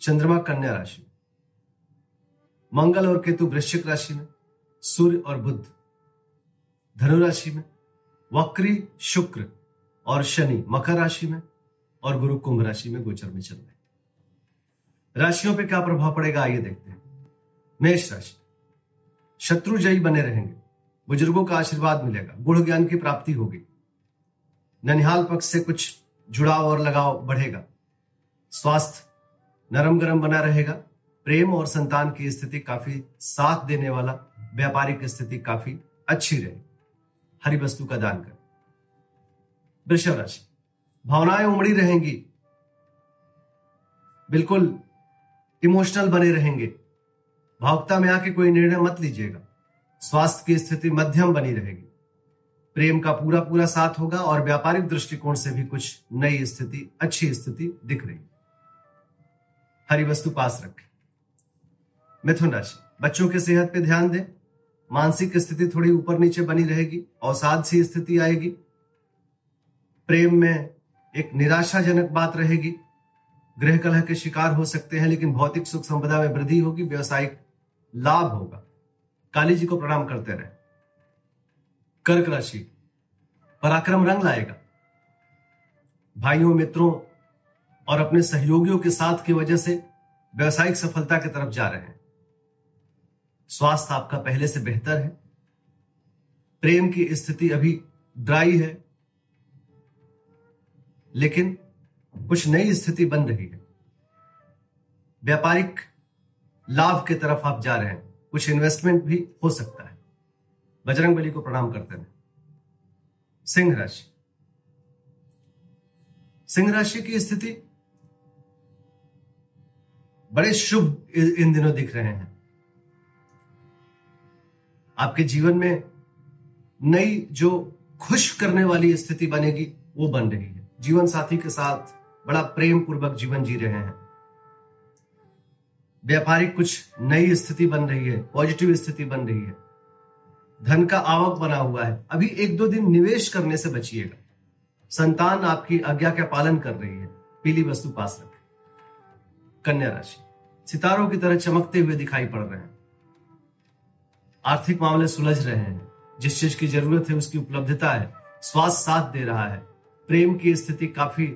चंद्रमा, कन्या राशि। में मंगल और केतु वृश्चिक राशि में, सूर्य और बुद्ध धनु राशि में, वक्री, शुक्र और शनि मकर राशि में और गुरु कुंभ राशि में गोचर में चल रहे राशियों पे क्या प्रभाव पड़ेगा, आइए देखते हैं। मेष राशि। शत्रु जयी बने रहेंगे। बुज़ुर्गों का आशीर्वाद मिलेगा। गुण ज्ञान की प्राप्ति होगी। ननिहाल पक्ष से कुछ जुड़ाव और लगाव बढ़ेगा। स्वास्थ्य नरम गरम बना रहेगा। प्रेम और संतान की स्थिति काफ़ी साथ देने वाला, व्यापारिक स्थिति काफ़ी अच्छी रहेगी हरी वस्तु का दान कर। वृषभ राशि। भावनाएँ उमड़ी रहेंगी। बिल्कुल इमोशनल बने रहेंगे। भावुकता में आके कोई निर्णय मत लीजिएगा। स्वास्थ्य की स्थिति मध्यम बनी रहेगी। प्रेम का पूरा पूरा साथ होगा और व्यापारिक दृष्टिकोण से भी कुछ नई स्थिति, अच्छी स्थिति दिख रही हरी वस्तु पास रखें। मिथुन राशि, बच्चों के सेहत पे ध्यान दें। मानसिक स्थिति थोड़ी ऊपर नीचे बनी रहेगी अवसाद सी स्थिति आएगी। प्रेम में एक निराशाजनक बात रहेगी। गृह कलह के शिकार हो सकते हैं, लेकिन भौतिक सुख संपदा में वृद्धि होगी, व्यवसायिक लाभ होगा। काली जी को प्रणाम करते रहे। कर्क राशि, पराक्रम रंग लाएगा। भाइयों, मित्रों और अपने सहयोगियों के साथ की वजह से व्यवसायिक सफलता की तरफ़ जा रहे हैं। स्वास्थ्य आपका पहले से बेहतर है। प्रेम की स्थिति अभी ड्राई है। लेकिन कुछ नई स्थिति बन रही है। व्यापारिक लाभ की तरफ़ आप जा रहे हैं। कुछ इन्वेस्टमेंट भी हो सकता है। बजरंग बली को प्रणाम करते हैं। सिंह राशि। सिंह राशि की स्थिति बड़े शुभ इन दिनों दिख रहे हैं। आपके जीवन में नई जो खुश करने वाली स्थिति बनेगी, वो बन रही है। जीवन साथी के साथ बड़ा प्रेम पूर्वक जीवन जी रहे हैं। व्यापारिक कुछ नई स्थिति बन रही है, पॉजिटिव स्थिति बन रही है। धन का आवक बना हुआ है। अभी एक दो दिन निवेश करने से बचिएगा। संतान आपकी आज्ञा का पालन कर रही है। पीली वस्तु पास रखें कन्या राशि। सितारों की तरह चमकते हुए दिखाई पड़ रहे हैं। आर्थिक मामले सुलझ रहे हैं। जिस चीज़ की ज़रूरत है, उसकी उपलब्धता है स्वास्थ्य साथ दे रहा है। प्रेम की स्थिति काफ़ी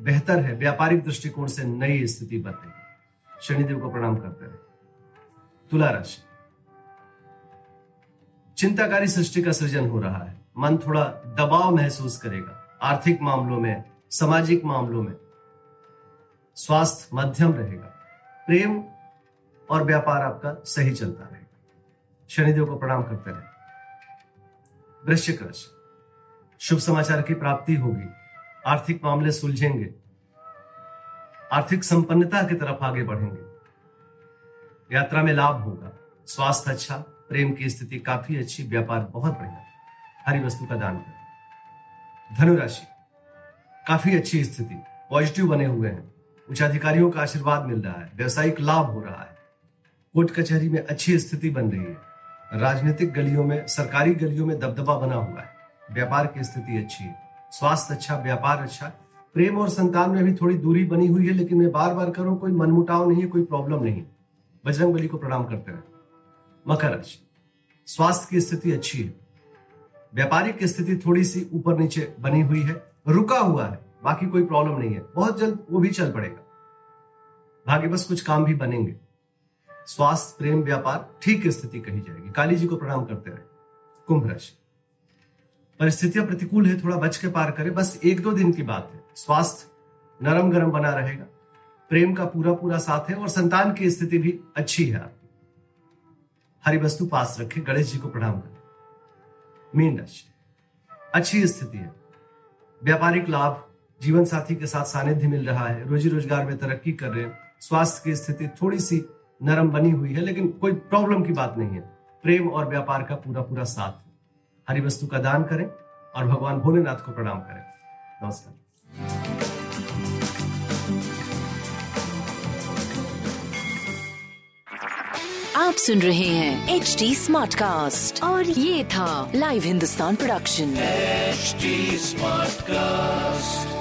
बेहतर है। व्यापारिक दृष्टिकोण से नई स्थिति बन रही है। शनिदेव को प्रणाम करते रहे तुला राशि। चिंताकारी सृष्टि का सृजन हो रहा है। मन थोड़ा दबाव महसूस करेगा। आर्थिक मामलों में, सामाजिक मामलों में स्वास्थ्य मध्यम रहेगा। प्रेम और व्यापार आपका सही चलता रहेगा। शनिदेव को प्रणाम करते रहे। वृश्चिक राशि। शुभ समाचार की प्राप्ति होगी। आर्थिक मामले सुलझेंगे। आर्थिक संपन्नता की तरफ़ आगे बढ़ेंगे। यात्रा में लाभ होगा। स्वास्थ्य अच्छा प्रेम की स्थिति काफ़ी अच्छी, व्यापार बहुत बढ़िया। हरी वस्तु का दान करें। धनुराशि। काफ़ी अच्छी स्थिति। पॉजिटिव बने हुए हैं। उच्चाधिकारियों का आशीर्वाद मिल रहा है, व्यवसायिक लाभ हो रहा है। कोर्ट कचहरी में अच्छी स्थिति बन रही है। राजनीतिक गलियों में, सरकारी गलियों में दबदबा बना हुआ है। व्यापार की स्थिति अच्छी है। स्वास्थ्य अच्छा व्यापार अच्छा। प्रेम और संतान में भी थोड़ी दूरी बनी हुई है, लेकिन मैं बार बार करूँ कोई मनमुटाव नहीं है, कोई प्रॉब्लम नहीं बजरंग बली को प्रणाम करते रहे मकर राशि। स्वास्थ्य की स्थिति अच्छी है। व्यापारिक स्थिति थोड़ी सी ऊपर नीचे बनी हुई है। रुका हुआ है। बाकी कोई प्रॉब्लम नहीं है। बहुत जल्द वो भी चल पड़ेगा। भाग्य बस कुछ काम भी बनेंगे। स्वास्थ्य, प्रेम, व्यापार, ठीक स्थिति कही जाएगी। काली जी को प्रणाम करते रहे। कुंभ राशि। परिस्थितियाँ प्रतिकूल है, थोड़ा बच के पार करें। बस एक दो दिन की बात है। स्वास्थ्य नरम गरम बना रहेगा। प्रेम का पूरा पूरा साथ है और संतान की स्थिति भी अच्छी है आपकी। हरी वस्तु पास रखें। गणेश जी को प्रणाम करें। मीन राशि। अच्छी स्थिति है। व्यापारिक लाभ जीवन साथी के साथ सानिध्य मिल रहा है रोजी रोज़गार में तरक्की कर रहे हैं स्वास्थ्य की स्थिति थोड़ी सी नरम बनी हुई है लेकिन कोई प्रॉब्लम की बात नहीं है। प्रेम और व्यापार का पूरा पूरा साथ है। हरी वस्तु का दान करें और भगवान भोलेनाथ को प्रणाम करें। नमस्कार। आप सुन रहे हैं एच डी स्मार्ट कास्ट और ये था live Hindustan production smart Smartcast.